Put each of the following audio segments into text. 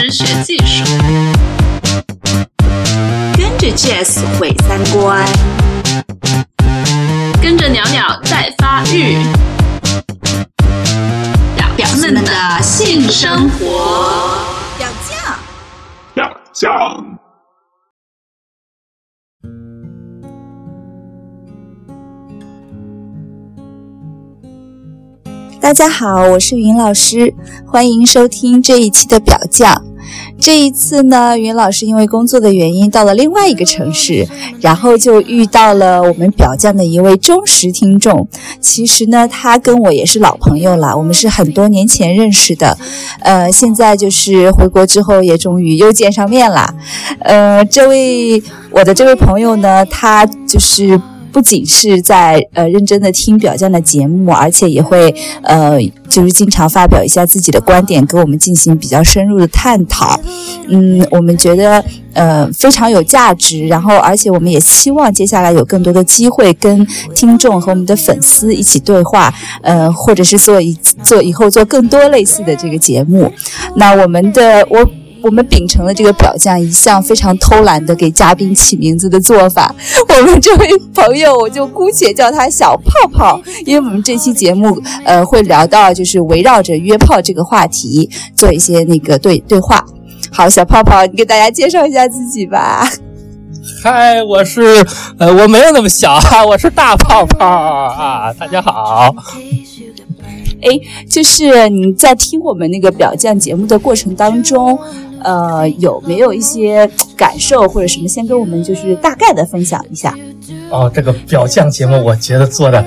识学技术，跟着 Jazz 毁三观，跟着鸟鸟在发育，表表们的性生活。表酱，表酱。大家好，我是云老师，欢迎收听这一期的表酱。这一次呢，云老师因为工作的原因到了另外一个城市，然后就遇到了我们表酱的一位忠实听众。其实呢，他跟我也是老朋友了，我们是很多年前认识的。呃，现在就是回国之后也终于又见上面了。呃，这位我的这位朋友呢，他就是。不仅是在呃认真的听表酱的节目，而且也会呃就是经常发表一下自己的观点，跟我们进行比较深入的探讨。嗯，我们觉得呃非常有价值，然后而且我们也希望接下来有更多的机会跟听众和我们的粉丝一起对话，呃或者是做一做以后做更多类似的这个节目。那我们的我。我们秉承了这个表匠一向非常偷懒的给嘉宾起名字的做法，我们这位朋友我就姑且叫他小泡泡，因为我们这期节目呃会聊到就是围绕着约炮这个话题做一些那个对对话。好，小泡泡，你给大家介绍一下自己吧。嗨，我是呃我没有那么小啊，我是大泡泡啊，大家好。哎，就是你在听我们那个表匠节目的过程当中。呃，有没有一些感受或者什么，先跟我们就是大概的分享一下。哦，这个表象节目，我觉得做的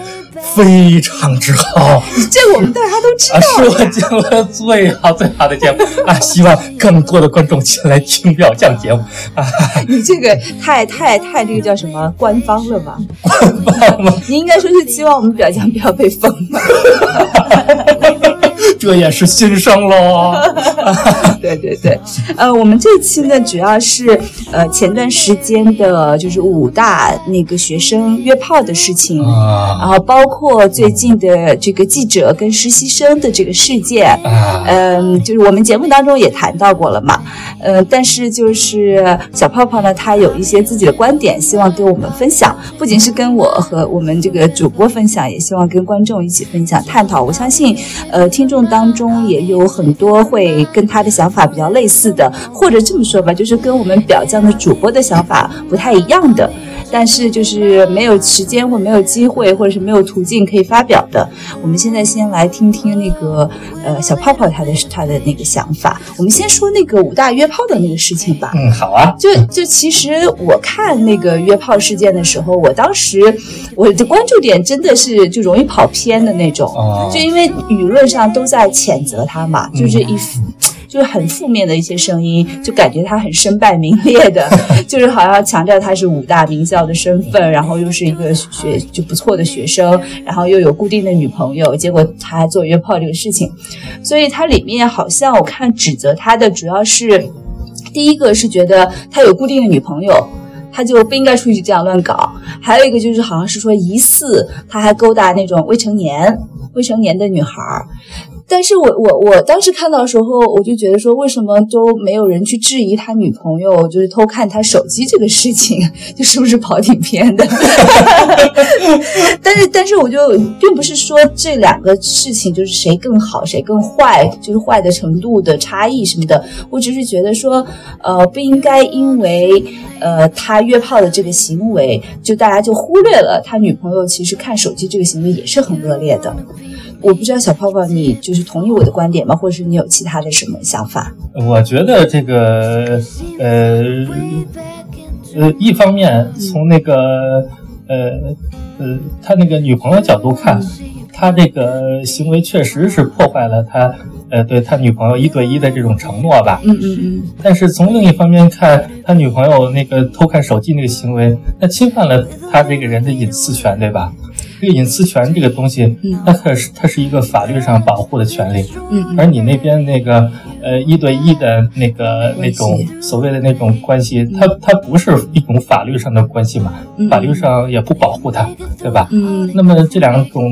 非常之好。这我们大家都知道，是我见过最好最好的节目啊！希望更多的观众前来听表象节目啊！你这个太太太这个叫什么官方了吧？官方吗？你应该说是希望我们表象不要被封了。这也是新生喽。对对对，呃，我们这期呢，主要是呃前段时间的，就是武大那个学生约炮的事情，然后包括最近的这个记者跟实习生的这个事件，嗯，就是我们节目当中也谈到过了嘛，呃，但是就是小泡泡呢，他有一些自己的观点，希望跟我们分享，不仅是跟我和我们这个主播分享，也希望跟观众一起分享探讨。我相信，呃，听众。当中也有很多会跟他的想法比较类似的，或者这么说吧，就是跟我们表匠的主播的想法不太一样的。但是就是没有时间或没有机会，或者是没有途径可以发表的。我们现在先来听听那个呃小泡泡他的他的那个想法。我们先说那个武大约炮的那个事情吧。嗯，好啊。就就其实我看那个约炮事件的时候，我当时我的关注点真的是就容易跑偏的那种。哦。就因为舆论上都在谴责他嘛，就是一。就是很负面的一些声音，就感觉他很身败名裂的，就是好像强调他是五大名校的身份，然后又是一个学就不错的学生，然后又有固定的女朋友，结果他还做约炮这个事情，所以他里面好像我看指责他的主要是第一个是觉得他有固定的女朋友，他就不应该出去这样乱搞，还有一个就是好像是说疑似他还勾搭那种未成年未成年的女孩儿。但是我我我当时看到的时候，我就觉得说，为什么都没有人去质疑他女朋友就是偷看他手机这个事情，就是不是跑挺偏的？但是但是我就并不是说这两个事情就是谁更好谁更坏，就是坏的程度的差异什么的。我只是觉得说，呃，不应该因为呃他约炮的这个行为，就大家就忽略了他女朋友其实看手机这个行为也是很恶劣的。我不知道小泡泡，你就是同意我的观点吗？或者是你有其他的什么想法？我觉得这个，呃，呃，一方面从那个，呃，呃，他那个女朋友角度看，他这个行为确实是破坏了他，呃，对他女朋友一对一的这种承诺吧。嗯嗯嗯。但是从另一方面看，他女朋友那个偷看手机那个行为，那侵犯了他这个人的隐私权，对吧？这个隐私权这个东西，它可是它是一个法律上保护的权利，嗯，而你那边那个呃一对一的那个那种所谓的那种关系，它它不是一种法律上的关系嘛，法律上也不保护它，对吧？嗯，那么这两种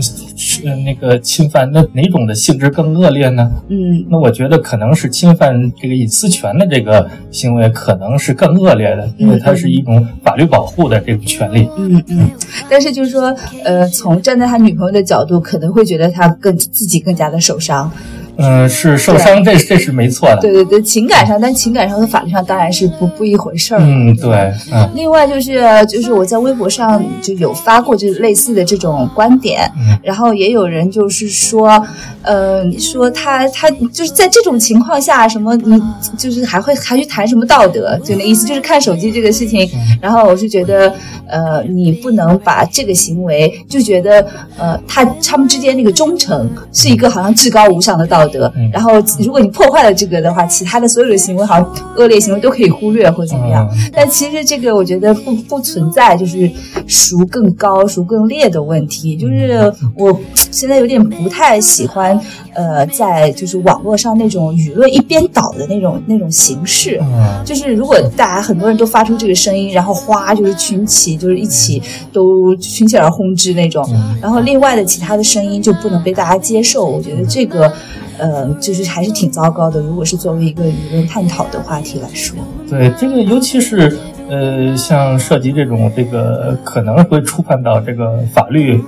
是那个侵犯，那哪种的性质更恶劣呢？嗯，那我觉得可能是侵犯这个隐私权的这个行为可能是更恶劣的，因为它是一种法律保护的这种权利。嗯嗯，但是就是说，呃，从站在他女朋友的角度，可能会觉得他更自己更加的受伤。嗯，是受伤，这这是没错的。对对对，情感上，但情感上和法律上当然是不不一回事儿。嗯，对，嗯。另外就是就是我在微博上就有发过就类似的这种观点，然后也有人就是说，呃，说他他就是在这种情况下，什么你就是还会还去谈什么道德，就那意思就是看手机这个事情。然后我是觉得，呃，你不能把这个行为就觉得，呃，他他们之间那个忠诚是一个好像至高无上的道。德，然后如果你破坏了这个的话，其他的所有的行为，好像恶劣行为都可以忽略或怎么样。但其实这个我觉得不不存在，就是孰更高孰更劣的问题。就是我现在有点不太喜欢，呃，在就是网络上那种舆论一边倒的那种那种形式。就是如果大家很多人都发出这个声音，然后哗就是群起，就是一起都群起而轰之那种，然后另外的其他的声音就不能被大家接受。我觉得这个。呃，就是还是挺糟糕的。如果是作为一个舆论探讨的话题来说，对这个，尤其是呃，像涉及这种这个可能会触犯到这个法律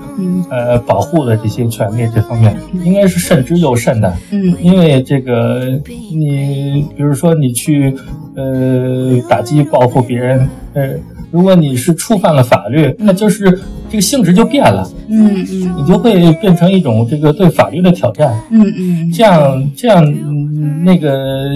呃保护的这些权利这方面，应该是慎之又慎的。嗯，因为这个你比如说你去呃打击报复别人，呃，如果你是触犯了法律，那就是这个性质就变了。嗯嗯，你就会变成一种这个对法律的挑战。嗯嗯，这样这样那个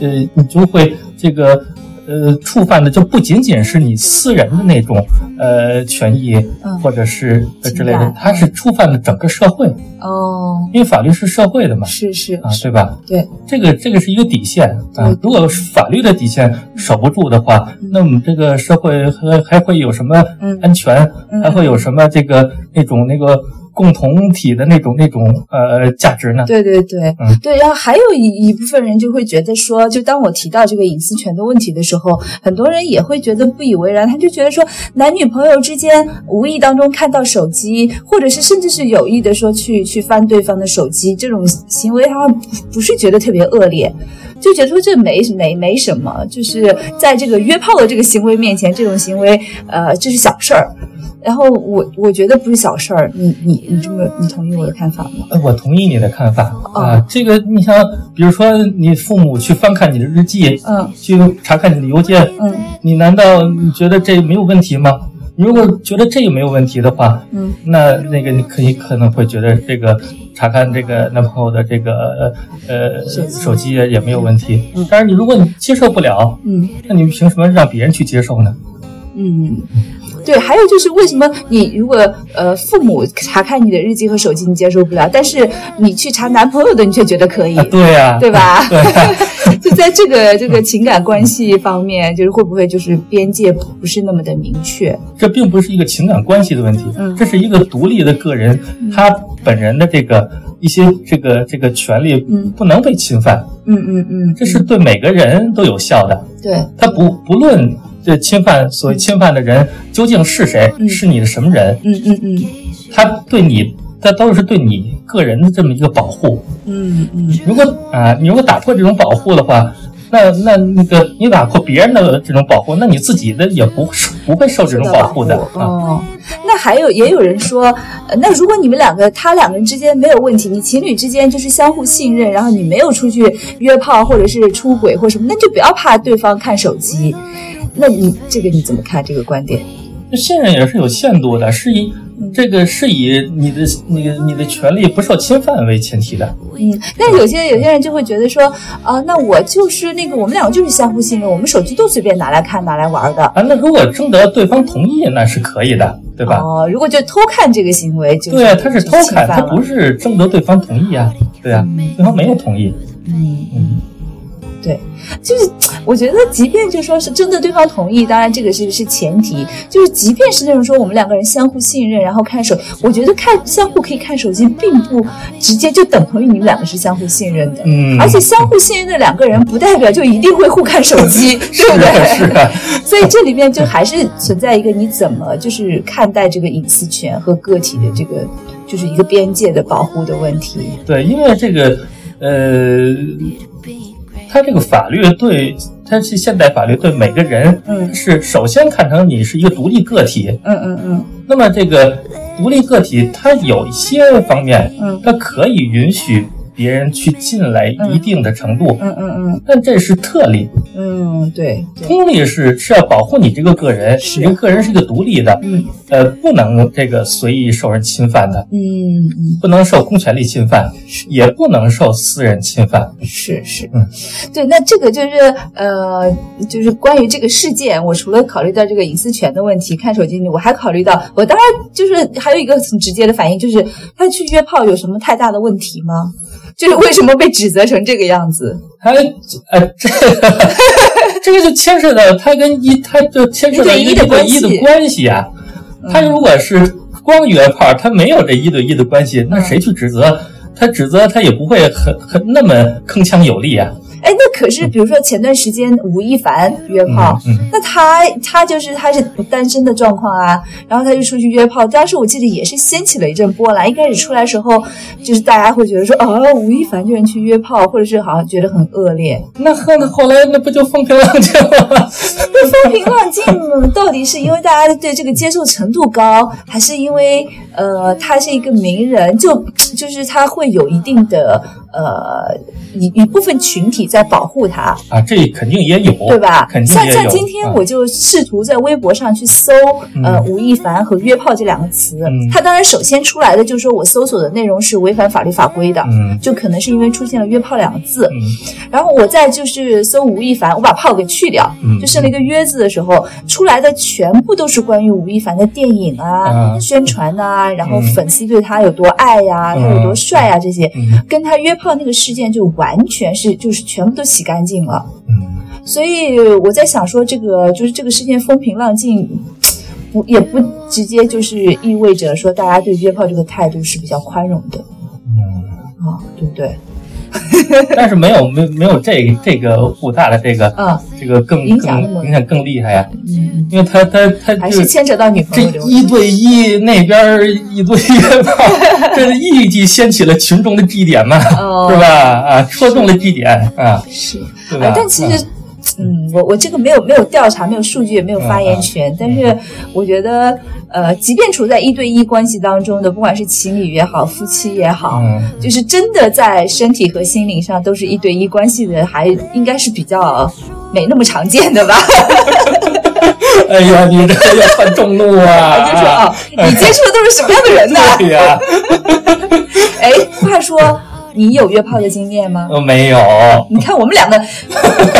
呃，你就会这个。呃，触犯的就不仅仅是你私人的那种呃权益，或者是之类的，它是触犯了整个社会哦。因为法律是社会的嘛，是是啊，对吧？对，这个这个是一个底线啊。如果法律的底线守不住的话，那我们这个社会还还会有什么安全？还会有什么这个那种那个？共同体的那种那种呃价值呢？对对对，嗯对，然后还有一一部分人就会觉得说，就当我提到这个隐私权的问题的时候，很多人也会觉得不以为然，他就觉得说，男女朋友之间无意当中看到手机，或者是甚至是有意的说去去翻对方的手机，这种行为他不是觉得特别恶劣，就觉得说这没没没什么，就是在这个约炮的这个行为面前，这种行为呃这是小事儿。然后我我觉得不是小事儿，你你你这么你同意我的看法吗？我同意你的看法啊。这个你像比如说你父母去翻看你的日记，嗯，去查看你的邮件，嗯，你难道你觉得这没有问题吗？如果觉得这个没有问题的话，嗯，那那个你可以可能会觉得这个查看这个男朋友的这个呃手机也没有问题。但是你如果你接受不了，嗯，那你凭什么让别人去接受呢？嗯嗯。对，还有就是为什么你如果呃父母查看你的日记和手机你接受不了，但是你去查男朋友的你却觉得可以？对呀，对吧？对，就在这个这个情感关系方面，就是会不会就是边界不是那么的明确？这并不是一个情感关系的问题，嗯，这是一个独立的个人他本人的这个一些这个这个权利，嗯，不能被侵犯，嗯嗯嗯，这是对每个人都有效的，对，他不不论。这侵犯所谓侵犯的人究竟是谁？是你的什么人？嗯嗯嗯，他对你，他都是对你个人的这么一个保护。嗯嗯，如果啊，你如果打破这种保护的话，那那那个你打破别人的这种保护，那你自己的也不不会受这种保护的哦。那还有也有人说，那如果你们两个他两个人之间没有问题，你情侣之间就是相互信任，然后你没有出去约炮或者是出轨或什么，那就不要怕对方看手机。那你这个你怎么看这个观点？信任也是有限度的，是以这个是以你的那个你的权利不受侵犯为前提的。嗯，但有些有些人就会觉得说啊，那我就是那个我们两个就是相互信任，我们手机都随便拿来看拿来玩的啊。那如果征得对方同意，那是可以的，对吧？哦，如果就偷看这个行为，就对啊，他是偷看，他不是征得对方同意啊，对啊，对方没有同意。嗯嗯。对，就是我觉得，即便就说是征得对方同意，当然这个是是前提，就是即便是那种说我们两个人相互信任，然后看手，我觉得看相互可以看手机，并不直接就等同于你们两个是相互信任的。嗯，而且相互信任的两个人，不代表就一定会互看手 机，对不对？是的。所以这里面就还是存在一个你怎么就是看待这个隐私权和个体的这个就是一个边界的保护的问题。对，因为这个呃。他这个法律对，他是现代法律对每个人，嗯，是首先看成你是一个独立个体，嗯嗯嗯。那么这个独立个体，它有一些方面，嗯，它可以允许。别人去进来一定的程度，嗯嗯嗯，但这是特例，嗯对，通例是是要保护你这个个人，你这个个人是一个独立的，嗯。呃，不能这个随意受人侵犯的，嗯嗯，不能受公权力侵犯，也不能受私人侵犯，是是，嗯，对，那这个就是呃，就是关于这个事件，我除了考虑到这个隐私权的问题，看手机，我还考虑到，我当然就是还有一个很直接的反应，就是他去约炮有什么太大的问题吗？就是为什么被指责成这个样子？他呃，这个这个就牵涉到他跟一，他就牵涉到一对一的关系啊。他如果是光约炮，他没有这一对一的关系，那谁去指责他？指责他也不会很很那么铿锵有力啊。哎，那可是，比如说前段时间吴亦凡约炮，那他他就是他是单身的状况啊，然后他就出去约炮，当时我记得也是掀起了一阵波澜。一开始出来时候，就是大家会觉得说，啊，吴亦凡居然去约炮，或者是好像觉得很恶劣。那后后来那不就风平浪静了吗？那 风平浪静到底是因为大家对这个接受程度高，还是因为呃他是一个名人，就就是他会有一定的呃一一部分群体。在保护他。啊，这肯定也有，对吧？肯定像像今天我就试图在微博上去搜呃吴亦凡和约炮这两个词，他当然首先出来的就是说我搜索的内容是违反法律法规的，就可能是因为出现了约炮两个字，然后我再就是搜吴亦凡，我把炮给去掉，就剩了一个约字的时候，出来的全部都是关于吴亦凡的电影啊、宣传啊，然后粉丝对他有多爱呀，他有多帅啊，这些跟他约炮那个事件就完全是就是全。全部都洗干净了，嗯，所以我在想说，这个就是这个事件风平浪静，不也不直接就是意味着说大家对约炮这个态度是比较宽容的，嗯，啊，对不对？但是没有没没有这这个武大的这个啊，这个更影响影响更厉害呀，嗯，因为他他他还是牵扯到女朋友这一对一那边一对一炮，这立即掀起了群众的祭点嘛，是吧？啊，戳中了祭点啊，是，对吧？但其实。嗯，我我这个没有没有调查，没有数据，也没有发言权。但是我觉得，呃，即便处在一对一关系当中的，不管是情侣也好，夫妻也好，就是真的在身体和心灵上都是一对一关系的，还应该是比较没那么常见的吧。哎呀，你这要犯众怒啊！就说啊，你接触的都是什么样的人呢？对呀。哎，话说。你有约炮的经验吗？我，没有。你看我们两个，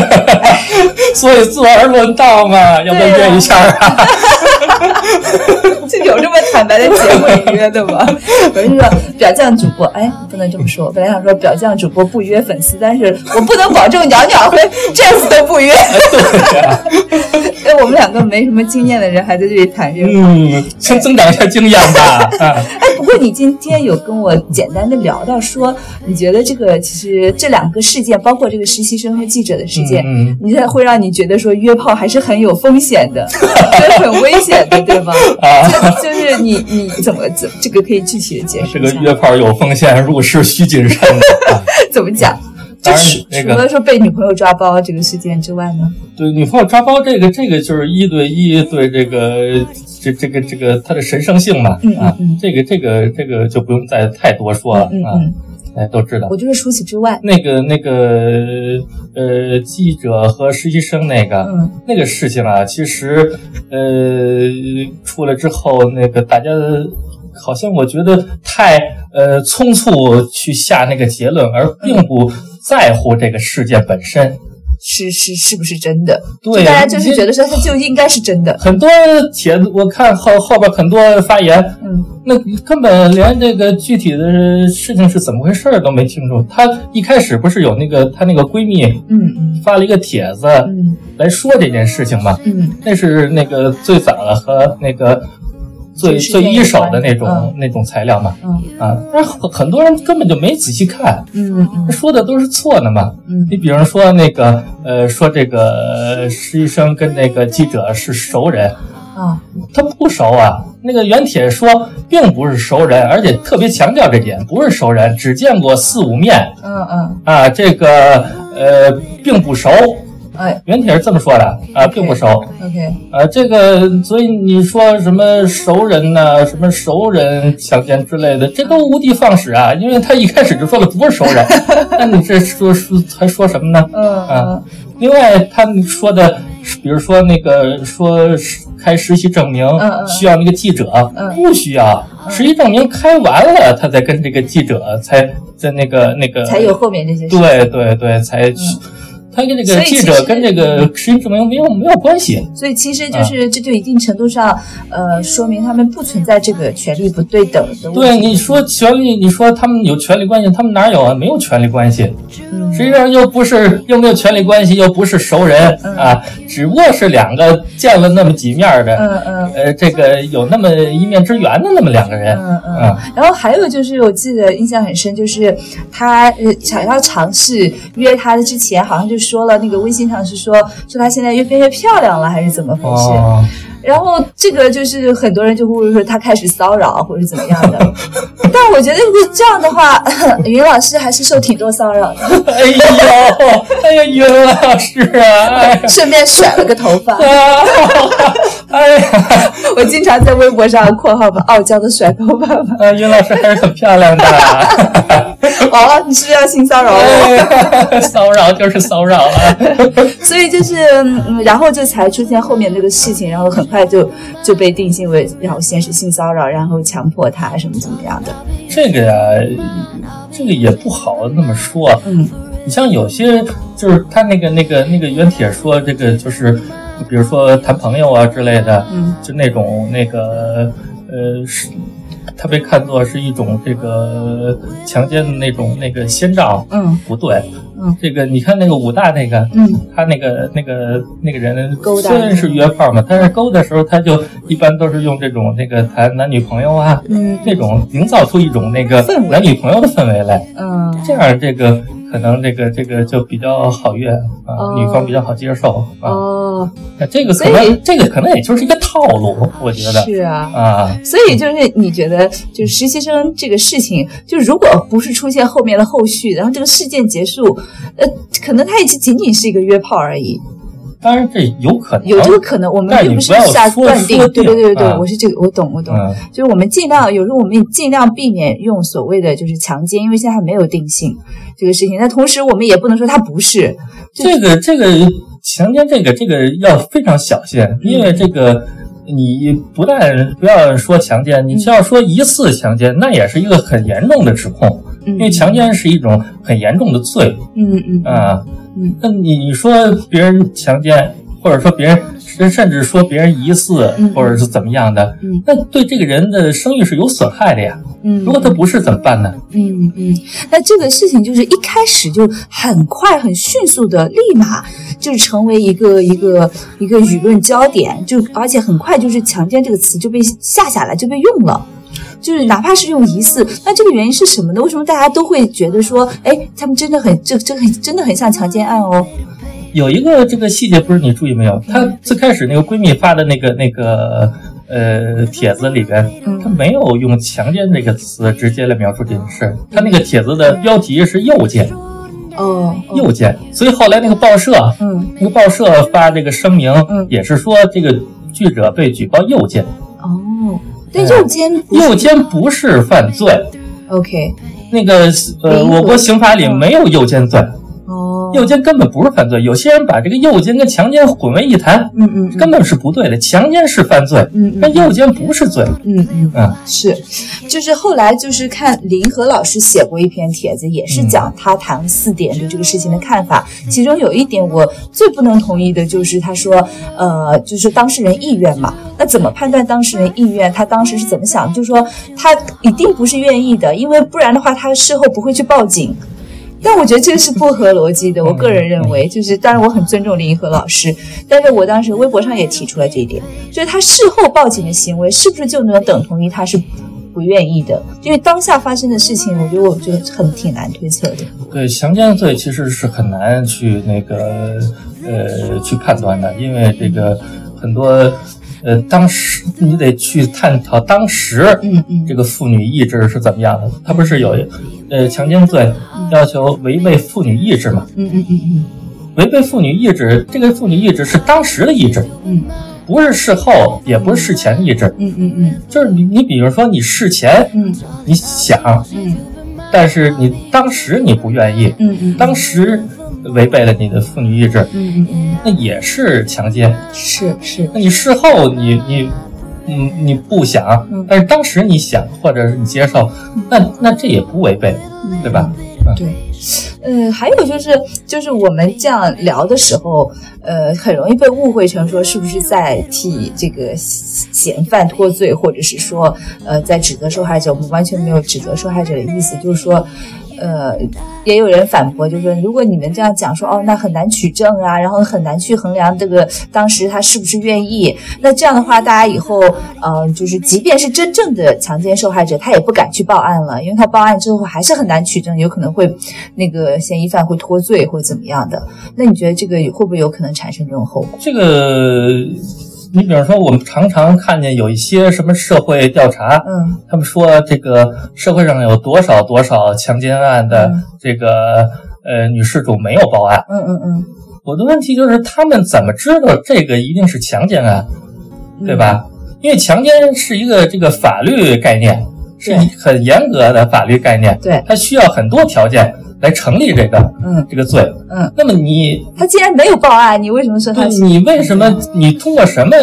所以坐而论道嘛，要不要约一下啊？就有这么坦白的节目里约的吗？我是说表酱主播，哎，不能这么说。本来想说表酱主播不约粉丝，但是我不能保证鸟鸟和这样子都不约。哎，我们两个没什么经验的人还在这里谈约嗯，先增长一下经验吧。哎，不过你今天有跟我简单的聊到说，你觉得这个其实这两个事件，包括这个实习生和记者的事件，你这会让你觉得说约炮还是很有风险的，很危险的，对吗？啊。就是你你怎么怎这个可以具体的解释这个约炮有风险，入室需谨慎。怎么讲？当然，那个除了说被女朋友抓包这个事件之外呢？对，女朋友抓包这个这个就是一对一对这个这这个这个它的神圣性嘛啊，这个这个这个就不用再太多说了啊。哎，都知道。我就是除此之外，那个那个呃，记者和实习生那个，嗯，那个事情啊，其实呃出来之后，那个大家好像我觉得太呃匆促去下那个结论，而并不在乎这个事件本身。是是是不是真的？对，大家就是觉得说它就应该是真的。很多帖子我看后后边很多发言，嗯，那根本连这个具体的事情是怎么回事都没清楚。她一开始不是有那个她那个闺蜜，嗯嗯，发了一个帖子，嗯，来说这件事情嘛，嗯，那是那个最早的和那个。最最一手的那种那种材料嘛，嗯啊，但是很很多人根本就没仔细看，嗯嗯，说的都是错的嘛，嗯，你比如说那个呃，说这个实习生跟那个记者是熟人，啊，他不熟啊，那个原帖说并不是熟人，而且特别强调这点，不是熟人，只见过四五面，嗯嗯，啊，这个呃并不熟。哎，原帖是这么说的啊，并不熟。OK，呃，这个，所以你说什么熟人呢？什么熟人强奸之类的，这都无的放矢啊！因为他一开始就说的不是熟人，那你这说说还说什么呢？嗯啊，另外他说的，比如说那个说开实习证明需要那个记者，不需要，实习证明开完了，他再跟这个记者才在那个那个才有后面这些。对对对，才。他跟这个记者跟这个实习证明没有没有关系，所以其实就是这就一定程度上，呃，说明他们不存在这个权利不对等的。对，你说权利，你说他们有权利关系，他们哪有啊？没有权利关系，实际上又不是又没有权利关系，又不是熟人啊，只不过是两个见了那么几面的，嗯嗯，呃，这个有那么一面之缘的那么两个人，嗯嗯。然后还有就是，我记得印象很深，就是他呃想要尝试约他的之前，好像就是。说了那个微信上是说说她现在越变越漂亮了还是怎么回事？然后这个就是很多人就会说他开始骚扰或者怎么样的，但我觉得如果这样的话，云老师还是受挺多骚扰的。哎呦，哎呀，云老师啊，顺便甩了个头发。哎呀，我经常在微博上括号把傲娇的甩头发嘛。啊，云老师还是很漂亮的。哦，你是不是要性骚扰我？骚扰就是骚扰了。所以就是，然后就才出现后面这个事情，然后很。快就就被定性为，然后先是性骚扰，然后强迫他什么怎么样的？这个呀，这个也不好那么说。嗯，你像有些就是他那个那个那个原帖说这个就是，比如说谈朋友啊之类的，嗯，就那种那个呃是。他被看作是一种这个强奸的那种那个先兆，嗯，不对，嗯，这个你看那个武大那个，嗯，他那个那个那个人勾虽然是约炮嘛，但是勾的时候他就一般都是用这种那个谈男女朋友啊，嗯，那种营造出一种那个男女朋友的氛围来，嗯，这样这个。可能这个这个就比较好约啊，女方比较好接受啊。哦，那这个可能这个可能也就是一个套路，我觉得是啊啊。所以就是你觉得，就是实习生这个事情，就如果不是出现后面的后续，然后这个事件结束，呃，可能它也仅仅是一个约炮而已。当然这有可能，有这个可能，我们并不是下断定。对对对对对，我是这个，我懂我懂。就是我们尽量，有时候我们也尽量避免用所谓的就是强奸，因为现在还没有定性这个事情。那同时，我们也不能说它不是。这个这个强奸，这个这个要非常小心，因为这个你不但不要说强奸，你就要说疑似强奸，那也是一个很严重的指控，因为强奸是一种很严重的罪。嗯嗯啊。嗯，那你你说别人强奸，或者说别人，甚至说别人疑似，或者是怎么样的，嗯，那对这个人的声誉是有损害的呀。嗯，如果他不是怎么办呢？嗯嗯，那这个事情就是一开始就很快、很迅速的，立马就成为一个一个一个舆论焦点，就而且很快就是“强奸”这个词就被下下来，就被用了。就是哪怕是用疑似，那这个原因是什么呢？为什么大家都会觉得说，哎，他们真的很这这很真的很像强奸案哦？有一个这个细节，不是你注意没有？她最开始那个闺蜜发的那个那个呃帖子里边，她没有用强奸这个词直接来描述这件事。她那个帖子的标题是右键，哦，右键。所以后来那个报社，嗯，那个报社发这个声明，嗯，也是说这个记者被举报诱奸。哦。对，右肩右肩不是犯罪。OK，那个呃，我国刑法里没有右肩罪。哦哦，诱奸根本不是犯罪。有些人把这个诱奸跟强奸混为一谈，嗯嗯，根本是不对的。强奸是犯罪，嗯嗯但诱奸不是罪。嗯嗯嗯，是，就是后来就是看林和老师写过一篇帖子，也是讲他谈四点对这个事情的看法。其中有一点我最不能同意的就是他说，呃，就是当事人意愿嘛，那怎么判断当事人意愿？他当时是怎么想？就是说他一定不是愿意的，因为不然的话他事后不会去报警。但我觉得这个是不合逻辑的。我个人认为，就是当然我很尊重林和老师，但是我当时微博上也提出了这一点，就是他事后报警的行为是不是就能等同于他是不愿意的？因为当下发生的事情，我觉得我觉得很挺难推测的。对强奸罪其实是很难去那个呃去判断的，因为这个很多呃当时你得去探讨当时嗯嗯。这个妇女意志是怎么样的。他不是有呃强奸罪要求违背妇女意志嘛？嗯嗯嗯违背妇女意志，这个妇女意志是当时的意志，嗯。不是事后，也不是事前意志。嗯嗯嗯。就是你，你比如说你事前嗯。你想，嗯。但是你当时你不愿意，嗯嗯，当时违背了你的妇女意志，嗯那也是强奸。是是那你事后你你嗯你不想嗯，但是当时你想或者是你接受，那那这也不违背，对吧？对。嗯，还有就是，就是我们这样聊的时候，呃，很容易被误会成说是不是在替这个嫌犯脱罪，或者是说，呃，在指责受害者。我们完全没有指责受害者的意思，就是说，呃，也有人反驳，就是说，如果你们这样讲说，哦，那很难取证啊，然后很难去衡量这个当时他是不是愿意，那这样的话，大家以后，呃，就是即便是真正的强奸受害者，他也不敢去报案了，因为他报案之后还是很难取证，有可能会那个嫌疑犯会脱罪或怎么样的。那你觉得这个会不会有可能产生这种后果？这个你比如说，我们常常看见有一些什么社会调查，嗯。他们说这个社会上有多少多少强奸案的嗯。这个呃女事主没有报案。嗯嗯嗯，我的问题就是，他们怎么知道这个一定是强奸案，对吧？因为强奸是一个这个法律概念，是对。很严格的法律概念，对。它需要很多条件来成立这个嗯。这个罪。嗯，那么你他既然没有报案，你为什么说他对？你为什么你通过什么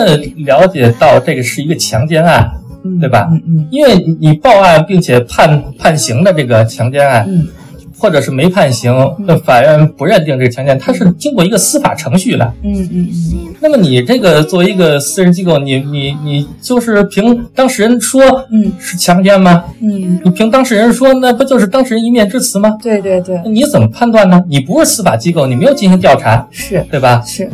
了解到这个是一个强奸案，嗯对吧？嗯嗯。因为你报案并且判判刑的这个强奸案，嗯或者是没判刑，那法院不认定这个强奸，它是经过一个司法程序的。嗯嗯嗯。那么你这个作为一个私人机构，你你你就是凭当事人说嗯。是强奸吗？嗯，你凭当事人说，那不就是当事人一面之词吗？对对对，你怎么判断呢？你不是司法机构，你没有进行调查，是对吧？是，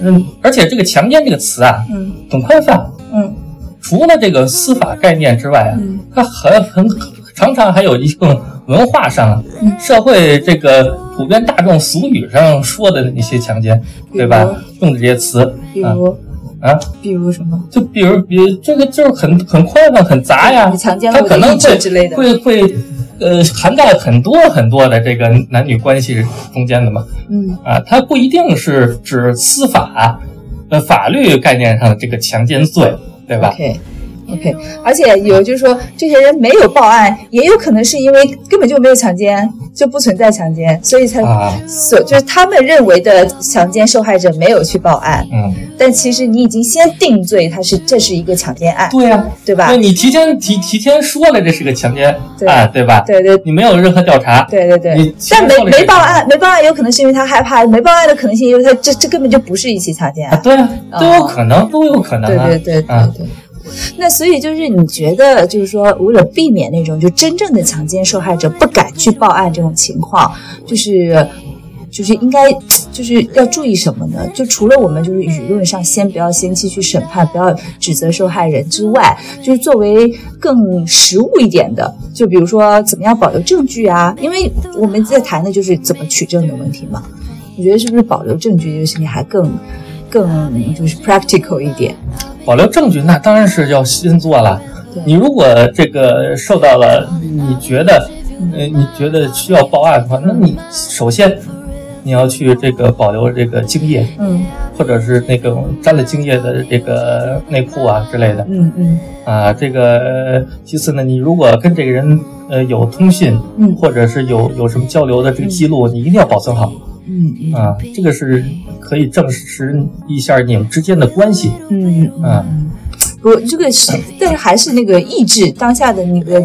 嗯，而且这个强奸这个词啊，嗯。很宽泛，嗯。除了这个司法概念之外啊，嗯。它很很常常还有一种文化上、嗯。社会这个普遍大众俗语上说的那些强奸，对吧？用的这些词啊比如？啊，比如什么？就比如比如这个就是很很宽泛、很杂呀，强奸了我的意它可能会之类的。会会呃涵盖很多很多的这个男女关系中间的嘛。嗯。啊，它不一定是指司法呃法律概念上的这个强奸罪，对吧。OK，而且有就是说，这些人没有报案，也有可能是因为根本就没有强奸，就不存在强奸，所以才啊，所就是他们认为的强奸受害者没有去报案，嗯，但其实你已经先定罪，他是这是一个强奸案，对呀、对吧那？你提前提提前说了这是个强奸对案，对吧？对对你没有任何调查，对对对你，但没没报案，没报案有可能是因为他害怕，没报案的可能性因为他这这根本就不是一起强奸啊，案。对啊，哦都有可能，都有可能啊。对对对对啊对。那所以就是你觉得，就是说，为了避免那种就真正的强奸受害者不敢去报案这种情况，就是就是应该就是要注意什么呢？就除了我们就是舆论上先不要先期去审判，不要指责受害人之外，就是作为更实务一点的，就比如说怎么样保留证据啊？因为我们在谈的就是怎么取证的问题嘛。你觉得是不是保留证据这个事情还更更就是 practical 一点？保留证据，那当然是要先做了。你如果这个受到了，你觉得，呃，你觉得需要报案的话，那你首先你要去这个保留这个精液，嗯或者是那个沾了精液的这个内裤啊之类的嗯嗯啊。这个呃其次呢，你如果跟这个人呃有通信，嗯或者是有有什么交流的这个记录，你一定要保存好。嗯啊，这个是可以证实一下你们之间的关系。嗯嗯，我，这个是，但是还是那个意志当下的那个。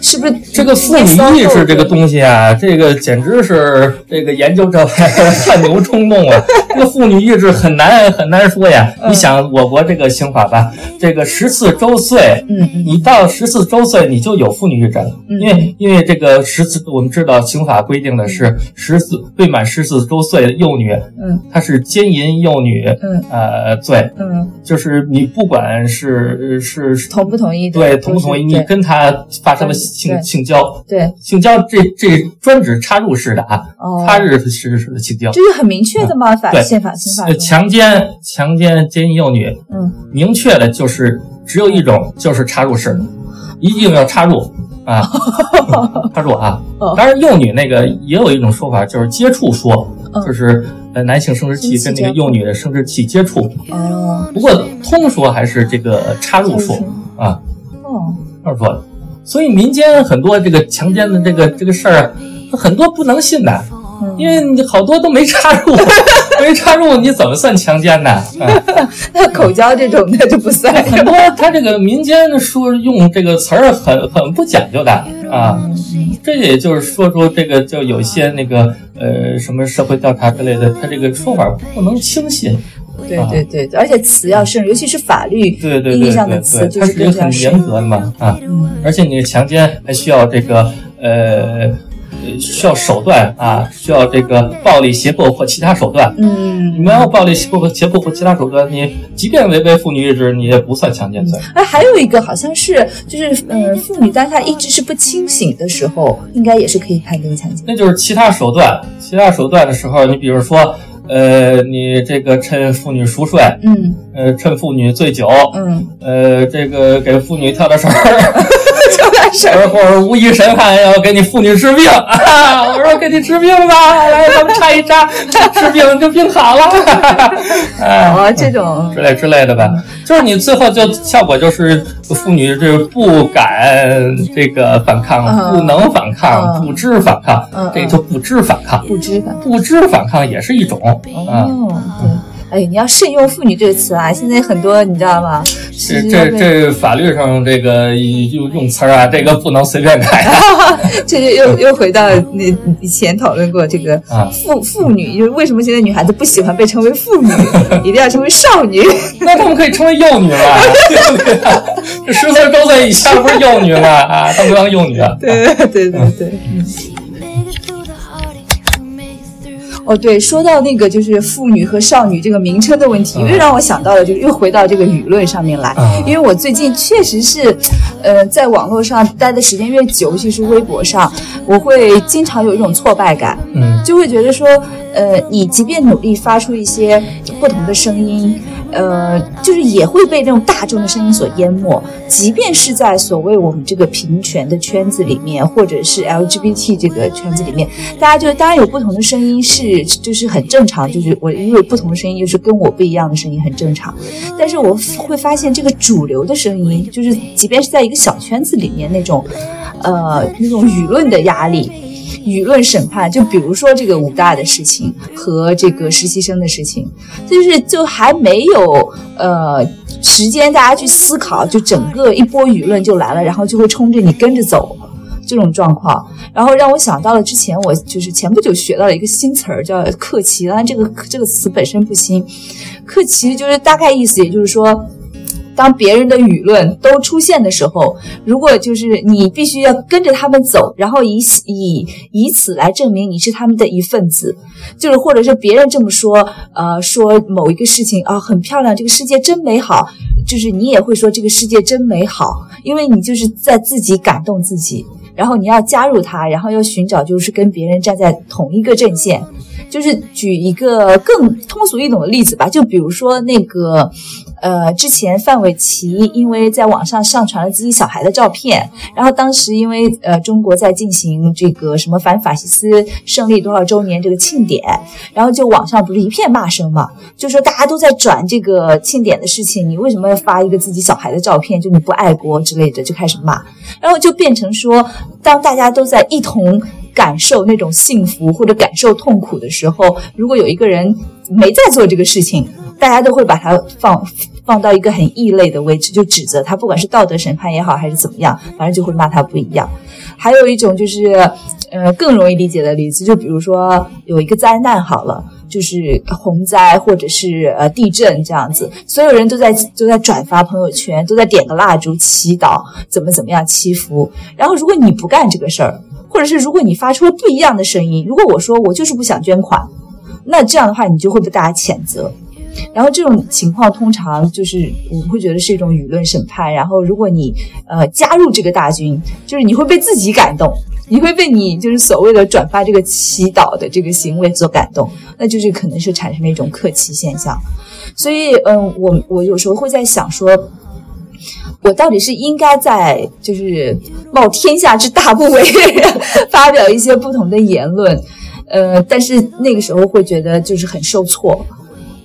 是不是这个妇女意识这个东西啊？这个简直是这个研究者 汗牛充栋啊！这个妇女意志很难很难说呀。你想我国这个刑法吧，这个十四周岁，嗯，你到十四周岁你就有妇女意志了，因为因为这个十四，我们知道刑法规定的是十四未满十四周岁的幼女，嗯，她是奸淫幼女，嗯，呃罪，嗯，就是你不管是是同不同意，对同不同意，你跟她发生了。性性交，对性交这这专指插入式的啊，插入式式的性交，这是很明确的吗？法宪法刑法强奸强奸奸淫幼女，嗯，明确的就是只有一种，就是插入式，一定要插入啊，插入啊。当然，幼女那个也有一种说法，就是接触说，就是呃男性生殖器跟那个幼女的生殖器接触。哦，不过通说还是这个插入说啊，哦，这么说的。所以民间很多这个强奸的这个这个事儿，很多不能信的，因为你好多都没插入，没插入你怎么算强奸呢？那口交这种那就不算。很多他这个民间说用这个词儿很很不讲究的啊，这也就是说出这个就有一些那个呃什么社会调查之类的，他这个说法不能轻信。对对对，而且词要慎，尤其是法律意义上的词，就是它是很严格的嘛啊，而且你强奸还需要这个呃需要手段啊，需要这个暴力胁迫或其他手段。嗯，你没有暴力胁迫、胁迫或其他手段，你即便违背妇女意志，你也不算强奸罪。哎，还有一个好像是，就是嗯，妇女当下意志是不清醒的时候，应该也是可以判定强奸。那就是其他手段，其他手段的时候，你比如说。呃，你这个趁妇女熟睡，嗯，呃，趁妇女醉酒，嗯，呃，这个给妇女跳跳绳儿，跳跳绳儿，或者无意神汉要给你妇女治病啊，我说给你治病吧，来咱们插一扎，治病就病好了，哦，这种之类之类的吧，就是你最后就效果就是妇女是不敢这个反抗，不能反抗，不知反抗，这就不知反抗，不知反不知反抗也是一种。哦，对，哎，你要慎用“妇女”这个词啊！现在很多你知道吗？这这这法律上这个用用词啊，这个不能随便改。这就又又回到那以前讨论过这个“妇妇女”，就是为什么现在女孩子不喜欢被称为妇女，一定要成为少女？那他们可以称为幼女吗？这十四周岁以下不是幼女吗？啊，他们当幼女啊？对对对对。哦，对，说到那个就是妇女和少女这个名称的问题，又让我想到了，就又回到这个舆论上面来。因为我最近确实是，呃，在网络上待的时间越久，尤其是微博上，我会经常有一种挫败感，嗯，就会觉得说，呃，你即便努力发出一些不同的声音，呃，就是也会被那种大众的声音所淹没。即便是在所谓我们这个平权的圈子里面，或者是 LGBT 这个圈子里面，大家就当然有不同的声音是。就是很正常，就是我因为不同的声音，就是跟我不一样的声音很正常。但是我会发现，这个主流的声音，就是即便是在一个小圈子里面那种，呃，那种舆论的压力、舆论审判，就比如说这个武大的事情和这个实习生的事情，就是就还没有呃时间大家去思考，就整个一波舆论就来了，然后就会冲着你跟着走。这种状况，然后让我想到了之前我就是前不久学到了一个新词儿，叫“克奇”。当然，这个这个词本身不新，“克奇”就是大概意思，也就是说，当别人的舆论都出现的时候，如果就是你必须要跟着他们走，然后以以以此来证明你是他们的一份子，就是或者是别人这么说，呃，说某一个事情啊很漂亮，这个世界真美好，就是你也会说这个世界真美好，因为你就是在自己感动自己。然后你要加入他，然后要寻找就是跟别人站在同一个阵线。就是举一个更通俗易懂的例子吧，就比如说那个，呃，之前范玮琪因为在网上上传了自己小孩的照片，然后当时因为呃中国在进行这个什么反法西斯胜利多少周年这个庆典，然后就网上不是一片骂声嘛，就说大家都在转这个庆典的事情，你为什么要发一个自己小孩的照片？就你不爱国之类的，就开始骂，然后就变成说，当大家都在一同。感受那种幸福或者感受痛苦的时候，如果有一个人没在做这个事情，大家都会把他放放到一个很异类的位置，就指责他，不管是道德审判也好，还是怎么样，反正就会骂他不一样。还有一种就是，呃，更容易理解的例子，就比如说有一个灾难好了，就是洪灾或者是呃地震这样子，所有人都在都在转发朋友圈，都在点个蜡烛祈祷，怎么怎么样祈福。然后如果你不干这个事儿，或者是如果你发出了不一样的声音，如果我说我就是不想捐款，那这样的话你就会被大家谴责。然后这种情况通常就是我会觉得是一种舆论审判。然后如果你呃加入这个大军，就是你会被自己感动，你会被你就是所谓的转发这个祈祷的这个行为所感动，那就是可能是产生了一种客气现象。所以嗯，我我有时候会在想说，我到底是应该在就是冒天下之大不韪 发表一些不同的言论，呃，但是那个时候会觉得就是很受挫。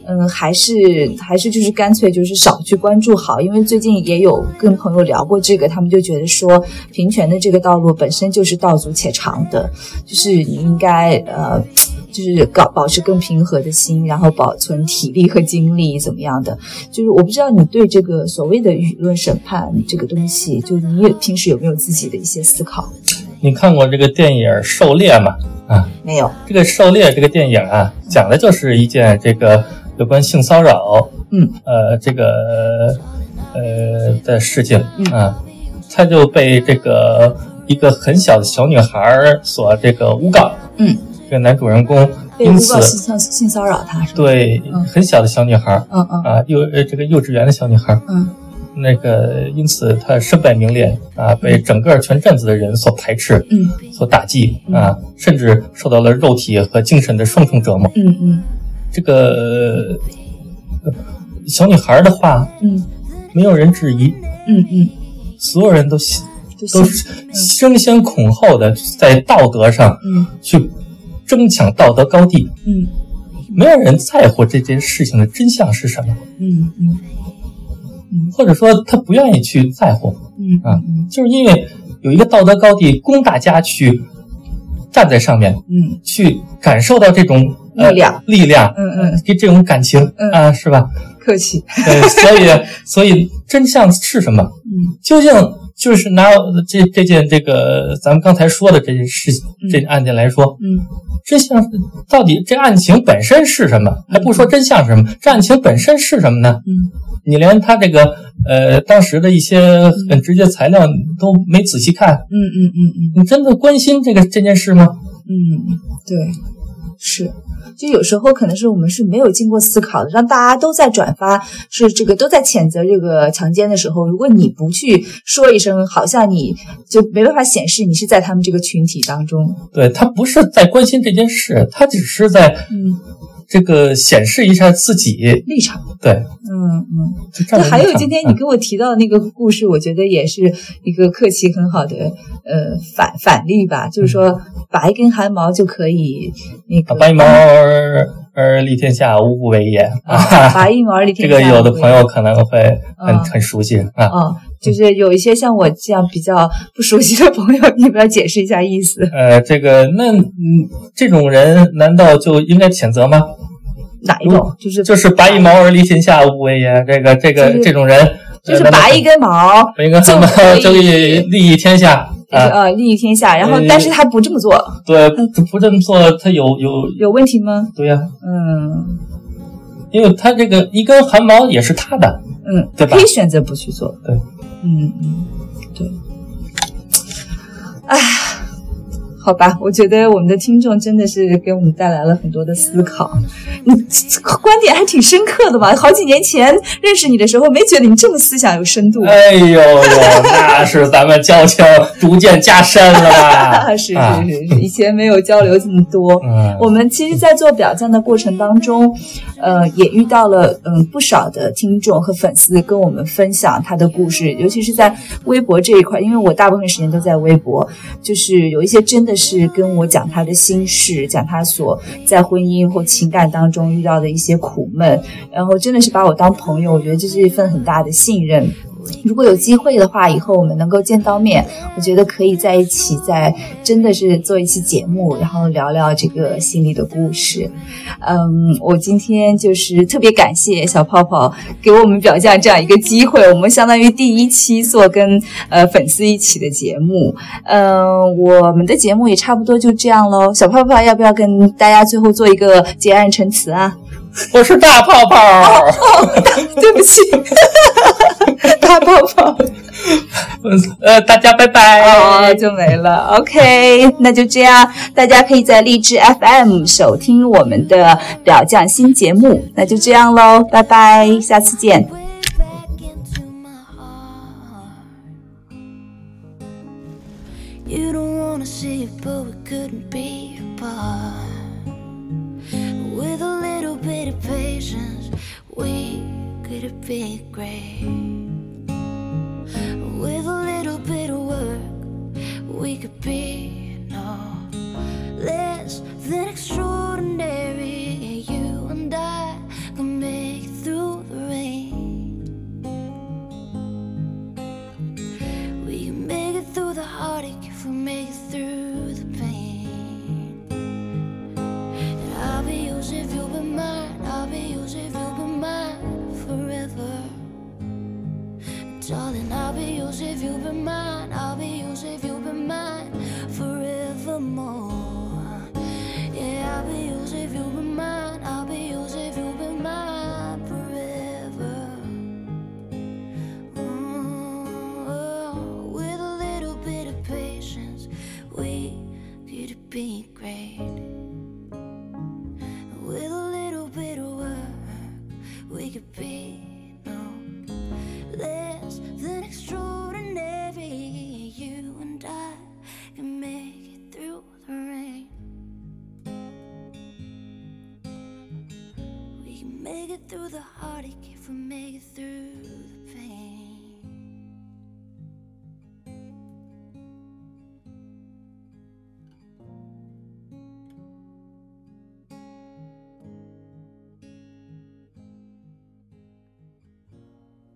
嗯，还是还是就是干脆就是少去关注好，因为最近也有跟朋友聊过这个，他们就觉得说平权的这个道路本身就是道阻且长的，就是你应该呃，就是搞保持更平和的心，然后保存体力和精力怎么样的？就是我不知道你对这个所谓的舆论审判这个东西，就你也平时有没有自己的一些思考？你看过这个电影《狩猎》吗？啊，没有。这个《狩猎》这个电影啊，讲的就是一件这个。有关性骚扰，嗯，呃，这个呃的事情啊，他就被这个一个很小的小女孩所这个诬告，嗯，这个男主人公因此性性骚扰他，对，很小的小女孩，嗯嗯。啊幼呃这个幼稚园的小女孩，嗯，那个因此他身败名裂啊，被整个全镇子的人所排斥，嗯，所打击啊，甚至受到了肉体和精神的双重折磨，嗯嗯。这个小女孩的话，嗯，没有人质疑，嗯嗯，所有人都都争先恐后的在道德上，嗯，去争抢道德高地，嗯，没有人在乎这件事情的真相是什么，嗯嗯嗯，或者说他不愿意去在乎，嗯啊，就是因为有一个道德高地供大家去站在上面，嗯，去感受到这种。力量，力量，嗯嗯，给这种感情，啊，是吧？客气。对，所以，所以真相是什么？嗯，究竟就是拿这这件这个咱们刚才说的这件事这案件来说，嗯，真相到底这案情本身是什么？还不说真相是什么？这案情本身是什么呢？嗯，你连他这个呃当时的一些很直接材料都没仔细看，嗯嗯嗯嗯，你真的关心这个这件事吗？嗯，对，是。就有时候可能是我们是没有经过思考的，让大家都在转发，是这个都在谴责这个强奸的时候，如果你不去说一声，好像你就没办法显示你是在他们这个群体当中。对他不是在关心这件事，他只是在嗯。这个显示一下自己。立场，对，嗯嗯。那还有今天你跟我提到的那个故事，我觉得也是一个客气很好的呃反反例吧，就是说拔一根汗毛就可以那个拔一毛而而立天下，无不为也啊。拔一毛而立天下，这个有的朋友可能会很很熟悉啊。嗯，就是有一些像我这样比较不熟悉的朋友，你不要解释一下意思。呃，这个那嗯，这种人难道就应该谴责吗？哪一种？就是就是拔一毛而立天下，无不为也。这个这个这种人，就是拔一根毛，拔一根汗毛就可以利益天下啊！利益天下。然后，但是他不这么做。对，不这么做，他有有有问题吗？对呀，嗯，因为他这个一根汗毛也是他的，嗯，对吧？可以选择不去做。对，嗯嗯，对。哎。好吧，我觉得我们的听众真的是给我们带来了很多的思考，你观点还挺深刻的嘛。好几年前认识你的时候，没觉得你这么思想有深度。哎呦呦，那是咱们交情逐渐加深了。是是是是，以前没有交流这么多。嗯，我们其实，在做表赞的过程当中，呃，也遇到了嗯不少的听众和粉丝跟我们分享他的故事，尤其是在微博这一块，因为我大部分时间都在微博，就是有一些真的。是跟我讲他的心事，讲他所在婚姻或情感当中遇到的一些苦闷，然后真的是把我当朋友，我觉得这是一份很大的信任。如果有机会的话，以后我们能够见到面，我觉得可以在一起，在真的是做一期节目，然后聊聊这个心里的故事。嗯，我今天就是特别感谢小泡泡给我们表酱这样一个机会，我们相当于第一期做跟呃粉丝一起的节目。嗯，我们的节目也差不多就这样喽。小泡泡要不要跟大家最后做一个结案陈词啊？我是大泡泡，对不起，大泡泡，呃，大家拜拜，哦，就没了。OK，那就这样，大家可以在荔枝 FM 收听我们的表匠新节目。那就这样喽，拜拜，下次见。You don't we yours if you'll be mine. I'll be yours if you'll be mine forevermore. Yeah, I'll be yours if you'll be mine.